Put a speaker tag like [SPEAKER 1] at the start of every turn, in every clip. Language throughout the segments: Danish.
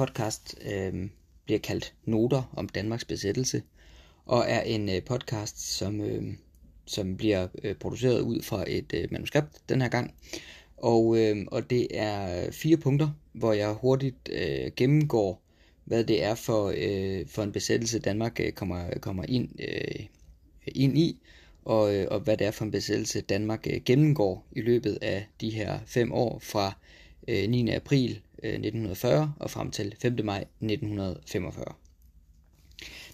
[SPEAKER 1] podcast øh, bliver kaldt Noter om Danmarks besættelse, og er en øh, podcast, som, øh, som bliver øh, produceret ud fra et øh, manuskript den her gang. Og, øh, og det er fire punkter, hvor jeg hurtigt øh, gennemgår, hvad det er for, øh, for en besættelse, Danmark øh, kommer, kommer ind, øh, ind i, og, øh, og hvad det er for en besættelse, Danmark øh, gennemgår i løbet af de her fem år fra øh, 9. april øh, 1940 og frem til 5. maj 1945.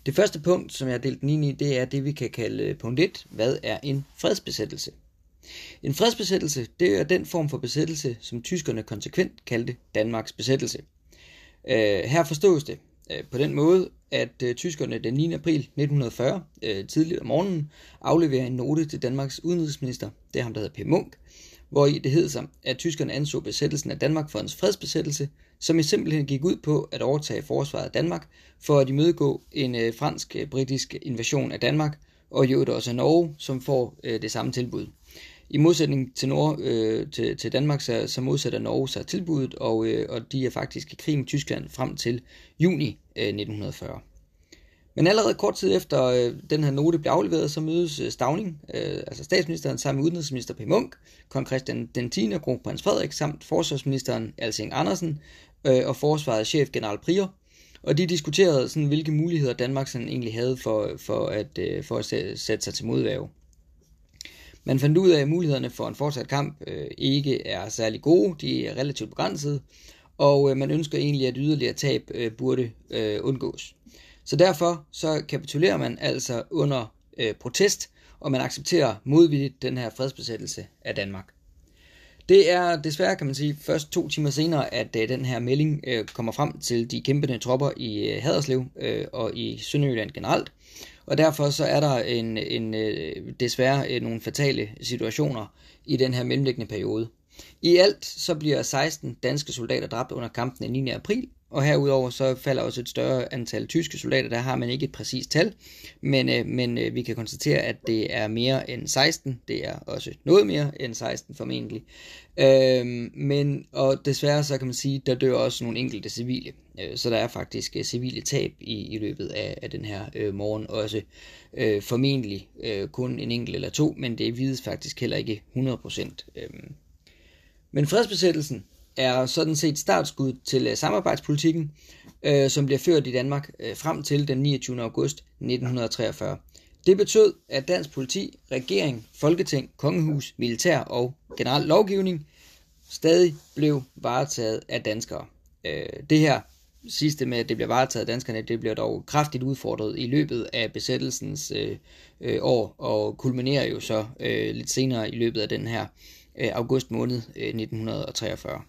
[SPEAKER 1] Det første punkt, som jeg har delt den ind i, det er det, vi kan kalde øh, punkt 1. Hvad er en fredsbesættelse? En fredsbesættelse, det er den form for besættelse, som tyskerne konsekvent kaldte Danmarks besættelse. Øh, her forstås det Øh, på den måde, at øh, tyskerne den 9. april 1940, øh, tidligt om morgenen, afleverer en note til Danmarks udenrigsminister, det er ham, der hedder P. Munk, hvor i det hed sig, at tyskerne anså besættelsen af Danmark for en fredsbesættelse, som i simpelthen gik ud på at overtage forsvaret af Danmark for at imødegå en øh, fransk-britisk invasion af Danmark, og i øvrigt også Norge, som får øh, det samme tilbud. I modsætning til, Nord, øh, til, til Danmark, så, så modsætter Norge sig tilbuddet, og, øh, og de er faktisk i krig med Tyskland frem til juni øh, 1940. Men allerede kort tid efter øh, den her note blev afleveret, så mødes øh, Stavning, øh, altså statsministeren, sammen med udenrigsminister P. Munk, kong Christian den 10. og kronprins Frederik, samt forsvarsministeren Alsing Andersen øh, og forsvarets chef general Prier. Og de diskuterede, sådan, hvilke muligheder Danmark sådan, egentlig havde for, for, at, øh, for at sætte sig til modværge. Man fandt ud af, at mulighederne for en fortsat kamp øh, ikke er særlig gode, de er relativt begrænsede, og øh, man ønsker egentlig, at yderligere tab øh, burde øh, undgås. Så derfor så kapitulerer man altså under øh, protest, og man accepterer modvilligt den her fredsbesættelse af Danmark. Det er desværre, kan man sige, først to timer senere, at øh, den her melding øh, kommer frem til de kæmpende tropper i øh, Haderslev øh, og i Sønderjylland generelt. Og derfor så er der en, en øh, desværre øh, nogle fatale situationer i den her mellemliggende periode. I alt så bliver 16 danske soldater dræbt under kampen den 9. april, og herudover så falder også et større antal tyske soldater. Der har man ikke et præcist tal, men, øh, men øh, vi kan konstatere, at det er mere end 16. Det er også noget mere end 16 formentlig. Øh, men og desværre så kan man sige, der dør også nogle enkelte civile. Øh, så der er faktisk øh, civile tab i, i løbet af, af den her øh, morgen også. Øh, formentlig øh, kun en enkelt eller to, men det vides faktisk heller ikke 100%. Øh. Men fredsbesættelsen er sådan set startskud til øh, samarbejdspolitikken, øh, som bliver ført i Danmark øh, frem til den 29. august 1943. Det betød, at dansk politi, regering, folketing, kongehus, militær og generel lovgivning stadig blev varetaget af danskere. Øh, det her sidste med, at det bliver varetaget af danskerne, det bliver dog kraftigt udfordret i løbet af besættelsens øh, øh, år, og kulminerer jo så øh, lidt senere i løbet af den her øh, august måned øh, 1943.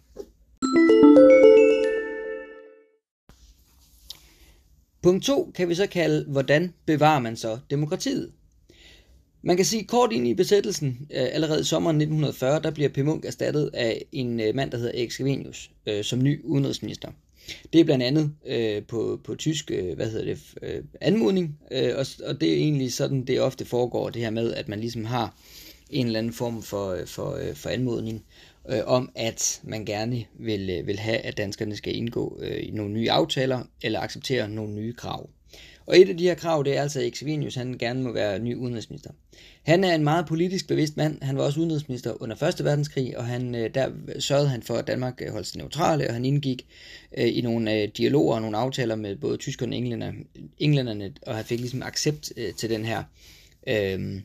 [SPEAKER 1] Punkt 2 kan vi så kalde, hvordan bevarer man så demokratiet? Man kan sige kort ind i besættelsen, øh, allerede i sommeren 1940, der bliver P. Munk erstattet af en øh, mand, der hedder Erik Scavenius, øh, som ny udenrigsminister. Det er blandt andet øh, på, på tysk, øh, hvad hedder det, øh, anmodning, øh, og, og det er egentlig sådan, det ofte foregår, det her med, at man ligesom har en eller anden form for, øh, for, øh, for anmodning øh, om, at man gerne vil, øh, vil have, at danskerne skal indgå øh, i nogle nye aftaler eller acceptere nogle nye krav. Og et af de her krav, det er altså, at Exvinius, han gerne må være ny udenrigsminister. Han er en meget politisk bevidst mand. Han var også udenrigsminister under 1. verdenskrig, og han, der sørgede han for, at Danmark holdt sig neutrale, og han indgik øh, i nogle øh, dialoger og nogle aftaler med både tyskerne og englænderne, englænderne og han fik ligesom accept øh, til den her øh,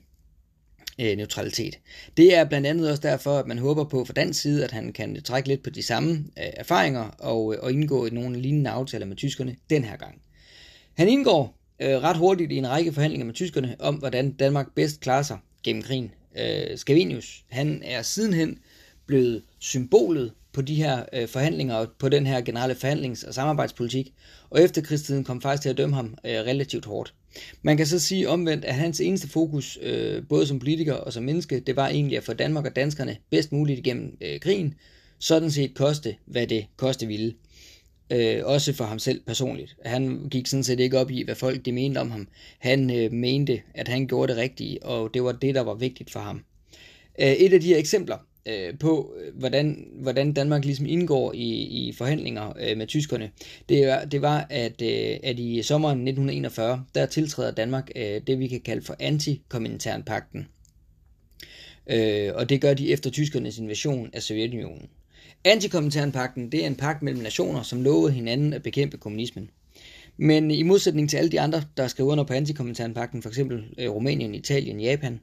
[SPEAKER 1] øh, neutralitet. Det er blandt andet også derfor, at man håber på fra dansk side, at han kan trække lidt på de samme øh, erfaringer og, øh, og indgå i nogle lignende aftaler med tyskerne den her gang. Han indgår øh, ret hurtigt i en række forhandlinger med tyskerne om, hvordan Danmark bedst klarer sig gennem krigen. Øh, Scavenius, han er sidenhen blevet symbolet på de her øh, forhandlinger og på den her generelle forhandlings- og samarbejdspolitik, og efterkrigstiden kom faktisk til at dømme ham øh, relativt hårdt. Man kan så sige omvendt, at hans eneste fokus, øh, både som politiker og som menneske, det var egentlig at få Danmark og danskerne bedst muligt igennem øh, krigen, sådan set koste, hvad det koste ville. Øh, også for ham selv personligt. Han gik sådan set ikke op i, hvad folk de mente om ham. Han øh, mente, at han gjorde det rigtige, og det var det, der var vigtigt for ham. Øh, et af de her eksempler, øh, på, øh, hvordan, hvordan Danmark ligesom indgår i, i forhandlinger øh, med tyskerne, det, var, det var, at, øh, at i sommeren 1941, der tiltræder Danmark øh, det, vi kan kalde for antikominternpakten. Øh, og det gør de efter tyskernes invasion af Sovjetunionen. Antikominternpakten, det er en pagt mellem nationer, som lovede hinanden at bekæmpe kommunismen. Men i modsætning til alle de andre, der skrev under på antikominternpakten, f.eks. Øh, Rumænien, Italien, Japan,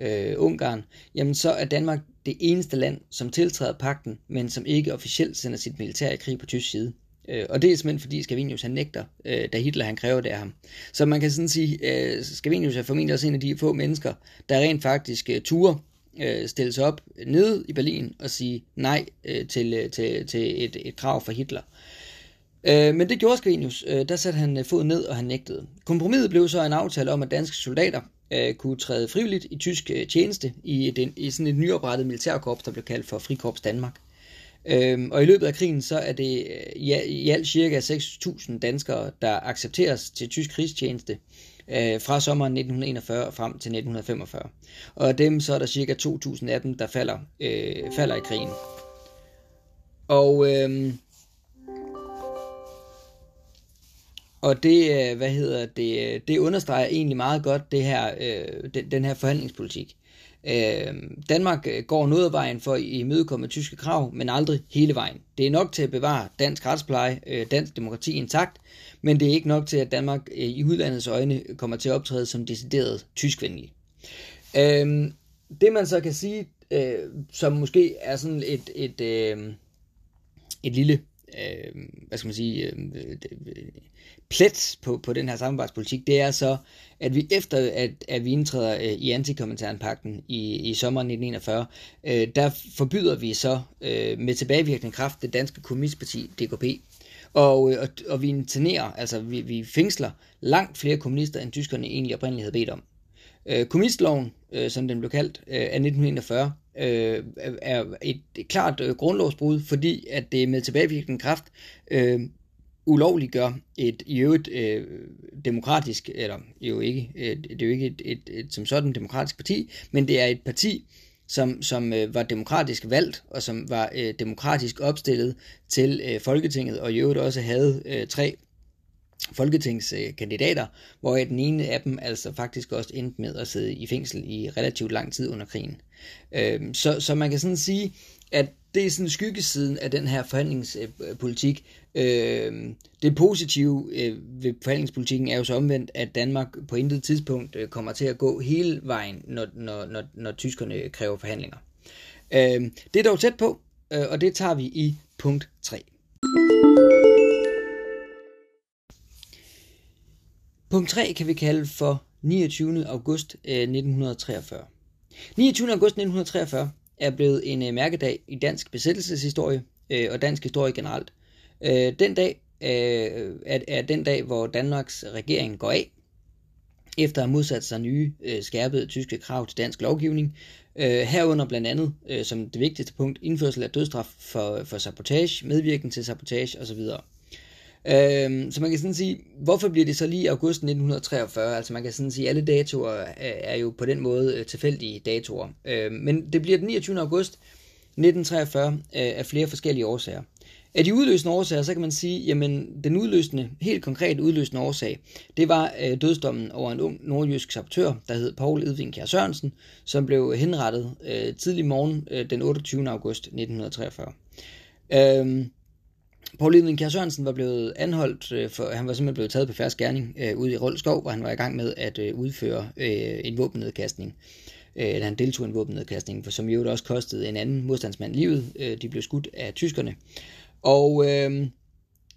[SPEAKER 1] øh, Ungarn, jamen så er Danmark det eneste land, som tiltræder pakten, men som ikke officielt sender sit militær i krig på tysk side. Øh, og det er simpelthen fordi Scavenius han nægter, øh, da Hitler han kræver det af ham. Så man kan sådan sige, øh, Scavenius er formentlig også en af de få mennesker, der rent faktisk øh, turer øh, stille sig op nede i Berlin og sige nej øh, til, øh, til, til et, et krav fra Hitler. Øh, men det gjorde Scavenius. Øh, der satte han øh, foden ned, og han nægtede. Kompromiset blev så en aftale om, at danske soldater øh, kunne træde frivilligt i tysk øh, tjeneste i, den, i sådan et nyoprettet militærkorps, der blev kaldt for Frikorps Danmark. Øhm, og i løbet af krigen, så er det øh, ja, i alt cirka 6.000 danskere, der accepteres til tysk krigstjeneste øh, fra sommeren 1941 frem til 1945. Og af dem, så er der cirka 2.000 af dem, der falder, øh, falder i krigen. Og øh, Og det, øh, hvad hedder det, øh, det understreger egentlig meget godt det her, øh, den, den her forhandlingspolitik. Øh, Danmark øh, går noget af vejen for at imødekomme tyske krav, men aldrig hele vejen. Det er nok til at bevare dansk retspleje, øh, dansk demokrati intakt, men det er ikke nok til, at Danmark øh, i udlandets øjne kommer til at optræde som decideret tyskvenlig. Øh, det man så kan sige, øh, som måske er sådan et, et, øh, et lille øh, hvad skal man sige, øh, plet på, på den her samarbejdspolitik, det er så, at vi efter at, at vi indtræder øh, i antikommentærenpakten i, i sommeren 1941, øh, der forbyder vi så øh, med tilbagevirkende kraft det danske kommunistparti DKP. Og, øh, og, og vi internerer, altså vi, vi fængsler langt flere kommunister, end tyskerne egentlig oprindeligt havde bedt om. Øh, kommunistloven, øh, som den blev kaldt, øh, 1941, øh, er et, et klart øh, grundlovsbrud, fordi at det med tilbagevirkende kraft øh, ulovliggør et i øvrigt øh, demokratisk, eller jo ikke, øh, det er jo ikke et, et, et, et som sådan demokratisk parti, men det er et parti, som, som øh, var demokratisk valgt, og som var øh, demokratisk opstillet til øh, Folketinget, og i øvrigt også havde øh, tre folketingskandidater, hvor den ene af dem altså faktisk også endte med at sidde i fængsel i relativt lang tid under krigen. Øh, så, så man kan sådan sige, at det er sådan skyggesiden af den her forhandlingspolitik. Øh, det positive øh, ved forhandlingspolitikken er jo så omvendt, at Danmark på intet tidspunkt øh, kommer til at gå hele vejen, når, når, når, når tyskerne kræver forhandlinger. Øh, det er dog tæt på, øh, og det tager vi i punkt 3. Punkt 3 kan vi kalde for 29. august øh, 1943. 29. august 1943 er blevet en øh, mærkedag i dansk besættelseshistorie øh, og dansk historie generelt. Den dag er den dag, hvor Danmarks regering går af, efter at have modsat sig nye skærpede tyske krav til dansk lovgivning, herunder blandt andet som det vigtigste punkt indførsel af dødsstraf for, for sabotage, medvirken til sabotage osv. Øhm, så man kan sådan sige, hvorfor bliver det så lige august 1943? Altså man kan sådan sige, alle datoer øh, er, jo på den måde øh, tilfældige datoer. Øhm, men det bliver den 29. august 1943 øh, af flere forskellige årsager. Af de udløsende årsager, så kan man sige, jamen den udløsende, helt konkret udløsende årsag, det var øh, dødsdommen over en ung nordjysk sabotør, der hed Paul Edvin Kjær Sørensen, som blev henrettet øh, tidlig morgen øh, den 28. august 1943. Øhm, Paul Kjær Sørensen var blevet anholdt, øh, for han var simpelthen blevet taget på færre gerning øh, ude i Roldskov, hvor han var i gang med at øh, udføre øh, en våbennedkastning. Øh, eller han deltog i en våbennedkastning, for som jo også kostede en anden modstandsmand livet. Øh, de blev skudt af tyskerne. Og øh,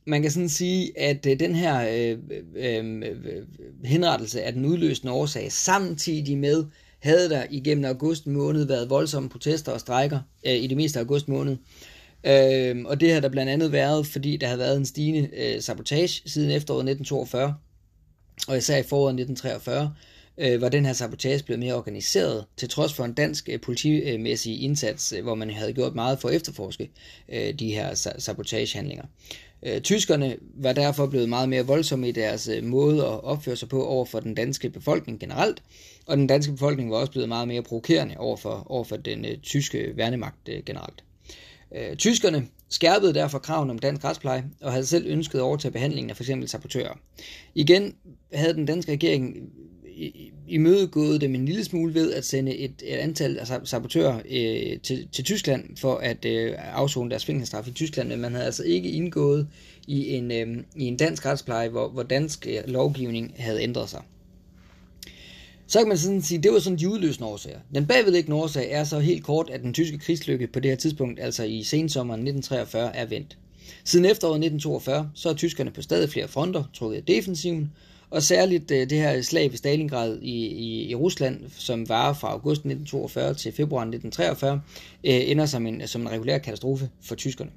[SPEAKER 1] man kan sådan sige, at øh, den her øh, øh, øh, henrettelse af den udløsende årsag, samtidig med havde der igennem august måned været voldsomme protester og strejker øh, i det meste af august måned. Øh, Øh, og det har der blandt andet været, fordi der har været en stigende øh, sabotage siden efteråret 1942, og især i foråret 1943, øh, var den her sabotage blevet mere organiseret, til trods for en dansk øh, politimæssig indsats, øh, hvor man havde gjort meget for at efterforske øh, de her sabotagehandlinger. Øh, tyskerne var derfor blevet meget mere voldsomme i deres øh, måde at opføre sig på over for den danske befolkning generelt, og den danske befolkning var også blevet meget mere provokerende over for, over for den øh, tyske værnemagt øh, generelt. Øh, tyskerne skærpede derfor kraven om dansk retspleje og havde selv ønsket at overtage behandlingen af f.eks. sabotører. Igen havde den danske regering imødegået dem en lille smule ved at sende et, et antal af sabotører øh, til, til Tyskland for at øh, afzone deres fængselsstraf i Tyskland, men man havde altså ikke indgået i en, øh, i en dansk retspleje, hvor, hvor dansk øh, lovgivning havde ændret sig. Så kan man sådan sige, det var sådan de udløsende årsager. Den bagvedliggende årsag er så helt kort, at den tyske krigslykke på det her tidspunkt, altså i sensommeren 1943, er vendt. Siden efteråret 1942, så er tyskerne på stadig flere fronter trukket i defensiven, og særligt øh, det her slag ved Stalingrad i, i, i Rusland, som var fra august 1942 til februar 1943, øh, ender som en, som en regulær katastrofe for tyskerne.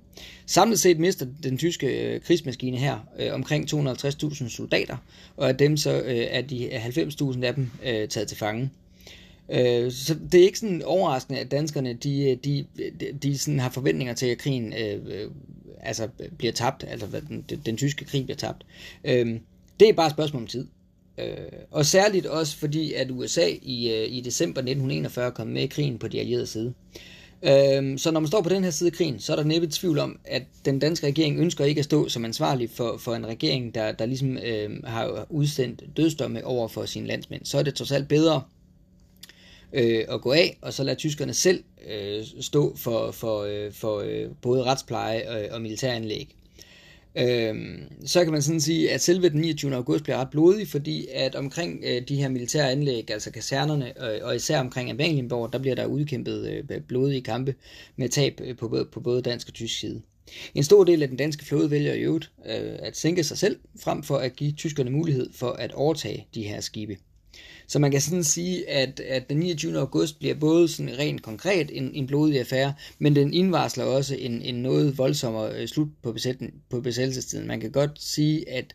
[SPEAKER 1] Samlet set mister den tyske øh, krigsmaskine her øh, omkring 250.000 soldater, og af dem så øh, er de 90.000 af dem øh, taget til fange. Øh, så det er ikke sådan overraskende, at danskerne de, øh, de, de, de sådan har forventninger til, at krigen øh, øh, altså bliver tabt, altså den, den, den tyske krig bliver tabt. Øh, det er bare et spørgsmål om tid. Øh, og særligt også fordi, at USA i, øh, i december 1941 kom med i krigen på de allierede side. Øh, så når man står på den her side af krigen, så er der næppe tvivl om, at den danske regering ønsker ikke at stå som ansvarlig for, for en regering, der, der ligesom øh, har udsendt dødsdomme over for sine landsmænd. Så er det trods alt bedre øh, at gå af, og så lade tyskerne selv øh, stå for, for, øh, for øh, både retspleje og, og militæranlæg. Øh, så kan man sådan sige, at selve den 29. august bliver ret blodig, fordi at omkring øh, de her militære anlæg, altså kasernerne, øh, og især omkring Amalienborg, der bliver der udkæmpet øh, blodige kampe med tab øh, på, på både dansk og tysk side. En stor del af den danske flåde vælger i øvrigt øh, at sænke sig selv, frem for at give tyskerne mulighed for at overtage de her skibe. Så man kan sådan sige, at, at den 29. august bliver både sådan rent konkret en, en blodig affære, men den indvarsler også en, en noget voldsommere øh, slut på, besætten, på besættelsestiden. Man kan godt sige, at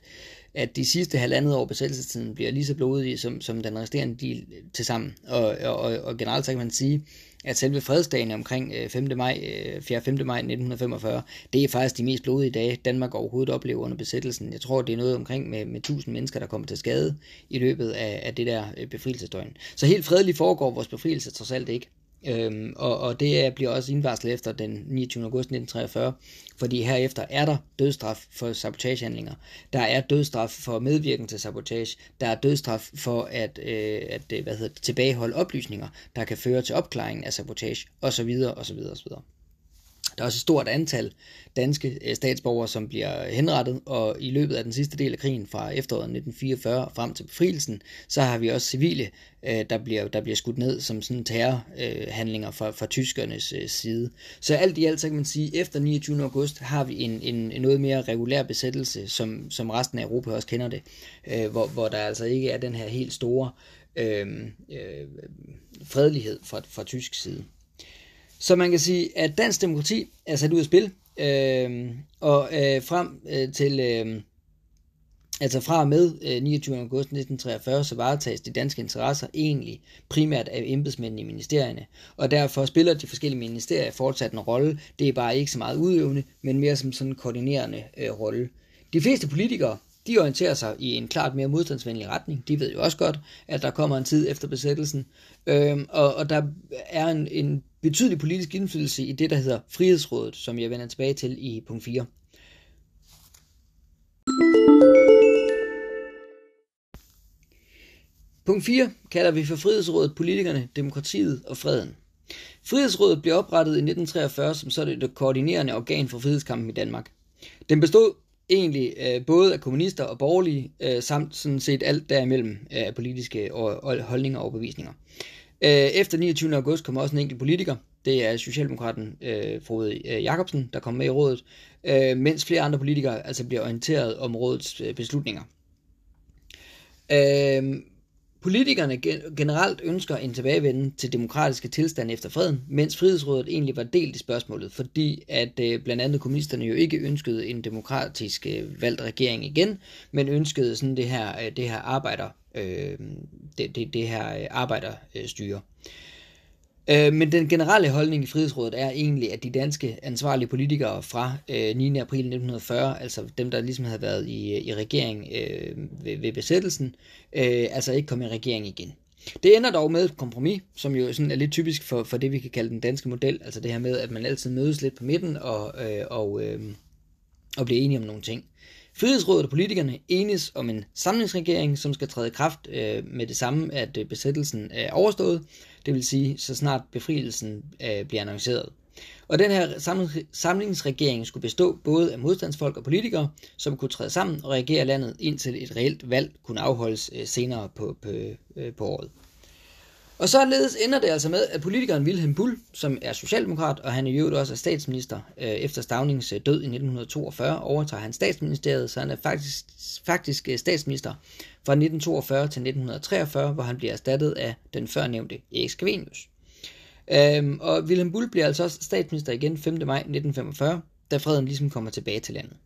[SPEAKER 1] at de sidste halvandet år besættelsestiden bliver lige så blodige som, som den resterende del til sammen. Og, og, og generelt så kan man sige, at selve fredsdagen omkring øh, 5. Maj, øh, 4. 5. maj 1945, det er faktisk de mest blodige dage, Danmark overhovedet oplever under besættelsen. Jeg tror, det er noget omkring med, med 1000 mennesker, der kommer til skade i løbet af, af det der øh, befrielsesdøgn. Så helt fredeligt foregår vores befrielse trods alt ikke. Øhm, og, og det bliver også indvarslet efter den 29. august 1943, fordi herefter er der dødstraf for sabotagehandlinger. Der er dødstraf for medvirken til sabotage. Der er dødstraf for at, øh, at øh, hvad hedder det, tilbageholde oplysninger, der kan føre til opklaringen af sabotage, osv. osv. osv. Der er også et stort antal danske øh, statsborgere, som bliver henrettet, og i løbet af den sidste del af krigen fra efteråret 1944 frem til befrielsen, så har vi også civile, øh, der bliver, der bliver skudt ned som sådan terrorhandlinger fra, fra tyskernes øh, side. Så alt i alt, så kan man sige, efter 29. august har vi en, en, en noget mere regulær besættelse, som, som resten af Europa også kender det, hvor, hvor der altså ikke er den her helt store øh, øh, fredelighed fra, fra tysk side. Så man kan sige, at dansk demokrati er sat ud af spil, øh, og øh, frem øh, til, øh, altså fra og med øh, 29. august 1943, så varetages de danske interesser egentlig primært af embedsmændene i ministerierne, og derfor spiller de forskellige ministerier fortsat en rolle. Det er bare ikke så meget udøvende, men mere som sådan en koordinerende øh, rolle. De fleste politikere de orienterer sig i en klart mere modstandsvenlig retning. De ved jo også godt, at der kommer en tid efter besættelsen, øhm, og, og der er en, en betydelig politisk indflydelse i det, der hedder Frihedsrådet, som jeg vender tilbage til i punkt 4. Punkt 4 kalder vi for Frihedsrådet politikerne, demokratiet og freden. Frihedsrådet blev oprettet i 1943 som så det koordinerende organ for frihedskampen i Danmark. Den bestod egentlig øh, både af kommunister og borgerlige, øh, samt sådan set alt derimellem øh, politiske og, og holdninger og overbevisninger. Øh, efter 29. august kom også en enkelt politiker, det er Socialdemokraten øh, Frode øh, Jacobsen, der kom med i rådet, øh, mens flere andre politikere altså bliver orienteret om rådets øh, beslutninger. Øh, Politikerne generelt ønsker en tilbagevenden til demokratiske tilstand efter freden, mens Frihedsrådet egentlig var delt i spørgsmålet, fordi at øh, blandt andet kommunisterne jo ikke ønskede en demokratisk øh, valgt regering igen, men ønskede sådan det her, øh, det her arbejder, øh, det, det, det her øh, arbejderstyre. Øh, Øh, men den generelle holdning i Frihedsrådet er egentlig, at de danske ansvarlige politikere fra øh, 9. april 1940, altså dem, der ligesom havde været i, øh, i regering øh, ved, ved besættelsen, øh, altså ikke kom i regering igen. Det ender dog med et kompromis, som jo sådan er lidt typisk for, for det, vi kan kalde den danske model, altså det her med, at man altid mødes lidt på midten og, øh, og, øh, og bliver enige om nogle ting. Frihedsrådet og politikerne enes om en samlingsregering, som skal træde i kraft øh, med det samme, at øh, besættelsen er overstået, det vil sige så snart befrielsen øh, bliver annonceret. Og den her samlingsregering skulle bestå både af modstandsfolk og politikere, som kunne træde sammen og regere landet indtil et reelt valg kunne afholdes øh, senere på, på, øh, på året. Og således ender det altså med, at politikeren Wilhelm Bull, som er socialdemokrat, og han er jo også er statsminister øh, efter Stavnings øh, død i 1942, overtager han statsministeriet, så han er faktisk, faktisk øh, statsminister fra 1942 til 1943, hvor han bliver erstattet af den førnævnte Erik Skavenius. Øhm, og Wilhelm Bull bliver altså også statsminister igen 5. maj 1945, da freden ligesom kommer tilbage til landet.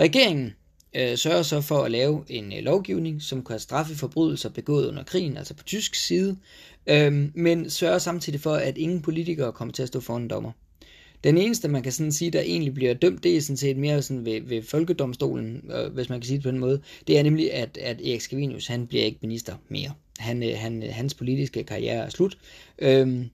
[SPEAKER 1] Regeringen øh, sørger så for at lave en øh, lovgivning, som kan straffe forbrydelser begået under krigen, altså på tysk side, øh, men sørger samtidig for, at ingen politikere kommer til at stå foran dommer. Den eneste, man kan sådan sige, der egentlig bliver dømt, det er sådan set mere sådan ved, ved folkedomstolen, øh, hvis man kan sige det på den måde. Det er nemlig, at, at Erik Scavenius, han bliver ikke minister mere. Han, øh, han, hans politiske karriere er slut. Øh,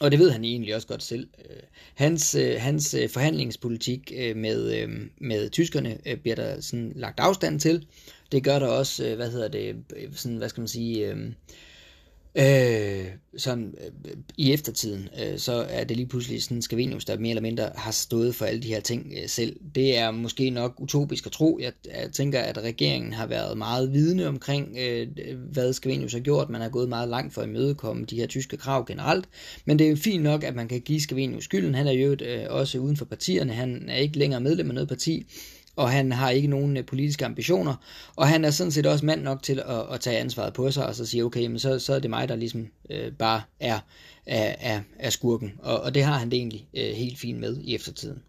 [SPEAKER 1] og det ved han egentlig også godt selv. Øh, hans, øh, hans øh, forhandlingspolitik med, med tyskerne bliver der sådan lagt afstand til. Det gør der også, hvad hedder det, sådan, hvad skal man sige, Øh, Øh, sådan, øh, I eftertiden, øh, så er det lige pludselig sådan Scavenius, der mere eller mindre har stået for alle de her ting øh, selv. Det er måske nok utopisk at tro. Jeg, jeg tænker, at regeringen har været meget vidne omkring, øh, hvad Scavenius har gjort. Man har gået meget langt for at imødekomme de her tyske krav generelt. Men det er jo fint nok, at man kan give Scavenius skylden. Han er jo øh, også uden for partierne. Han er ikke længere medlem af noget parti og han har ikke nogen øh, politiske ambitioner, og han er sådan set også mand nok til at, at tage ansvaret på sig, og så sige, okay, men så, så er det mig, der ligesom øh, bare er, er, er, er skurken, og, og det har han det egentlig øh, helt fint med i eftertiden.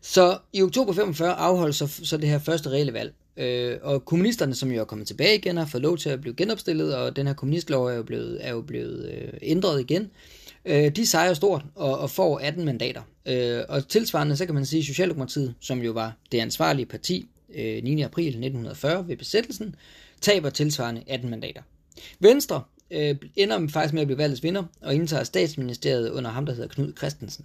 [SPEAKER 1] Så i oktober 45 afholdes så, så det her første reelle valg, øh, og kommunisterne, som jo er kommet tilbage igen, har fået lov til at blive genopstillet, og den her kommunistlov er jo blevet, er jo blevet øh, ændret igen, Øh, Øh, de sejrer stort og, og får 18 mandater. Øh, og tilsvarende, så kan man sige, at Socialdemokratiet, som jo var det ansvarlige parti øh, 9. april 1940 ved besættelsen, taber tilsvarende 18 mandater. Venstre øh, ender faktisk med at blive valgets vinder og indtager statsministeriet under ham, der hedder Knud Christensen.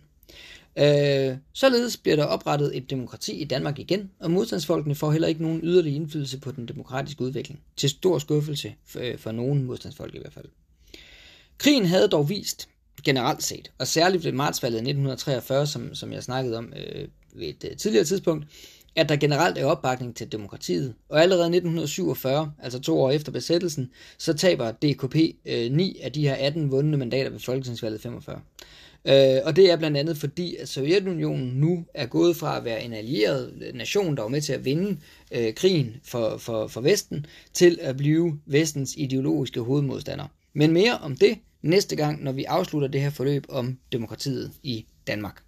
[SPEAKER 1] Øh, således bliver der oprettet et demokrati i Danmark igen, og modstandsfolkene får heller ikke nogen yderlig indflydelse på den demokratiske udvikling. Til stor skuffelse for, øh, for nogen modstandsfolk i hvert fald. Krigen havde dog vist, generelt set, og særligt ved martsvalget 1943, som, som jeg snakkede om øh, ved et øh, tidligere tidspunkt, at der generelt er opbakning til demokratiet. Og allerede 1947, altså to år efter besættelsen, så taber DKP øh, 9 af de her 18 vundne mandater ved folketingsvalget 45. Øh, og det er blandt andet fordi, at Sovjetunionen nu er gået fra at være en allieret nation, der var med til at vinde øh, krigen for, for, for Vesten, til at blive Vestens ideologiske hovedmodstander. Men mere om det næste gang, når vi afslutter det her forløb om demokratiet i Danmark.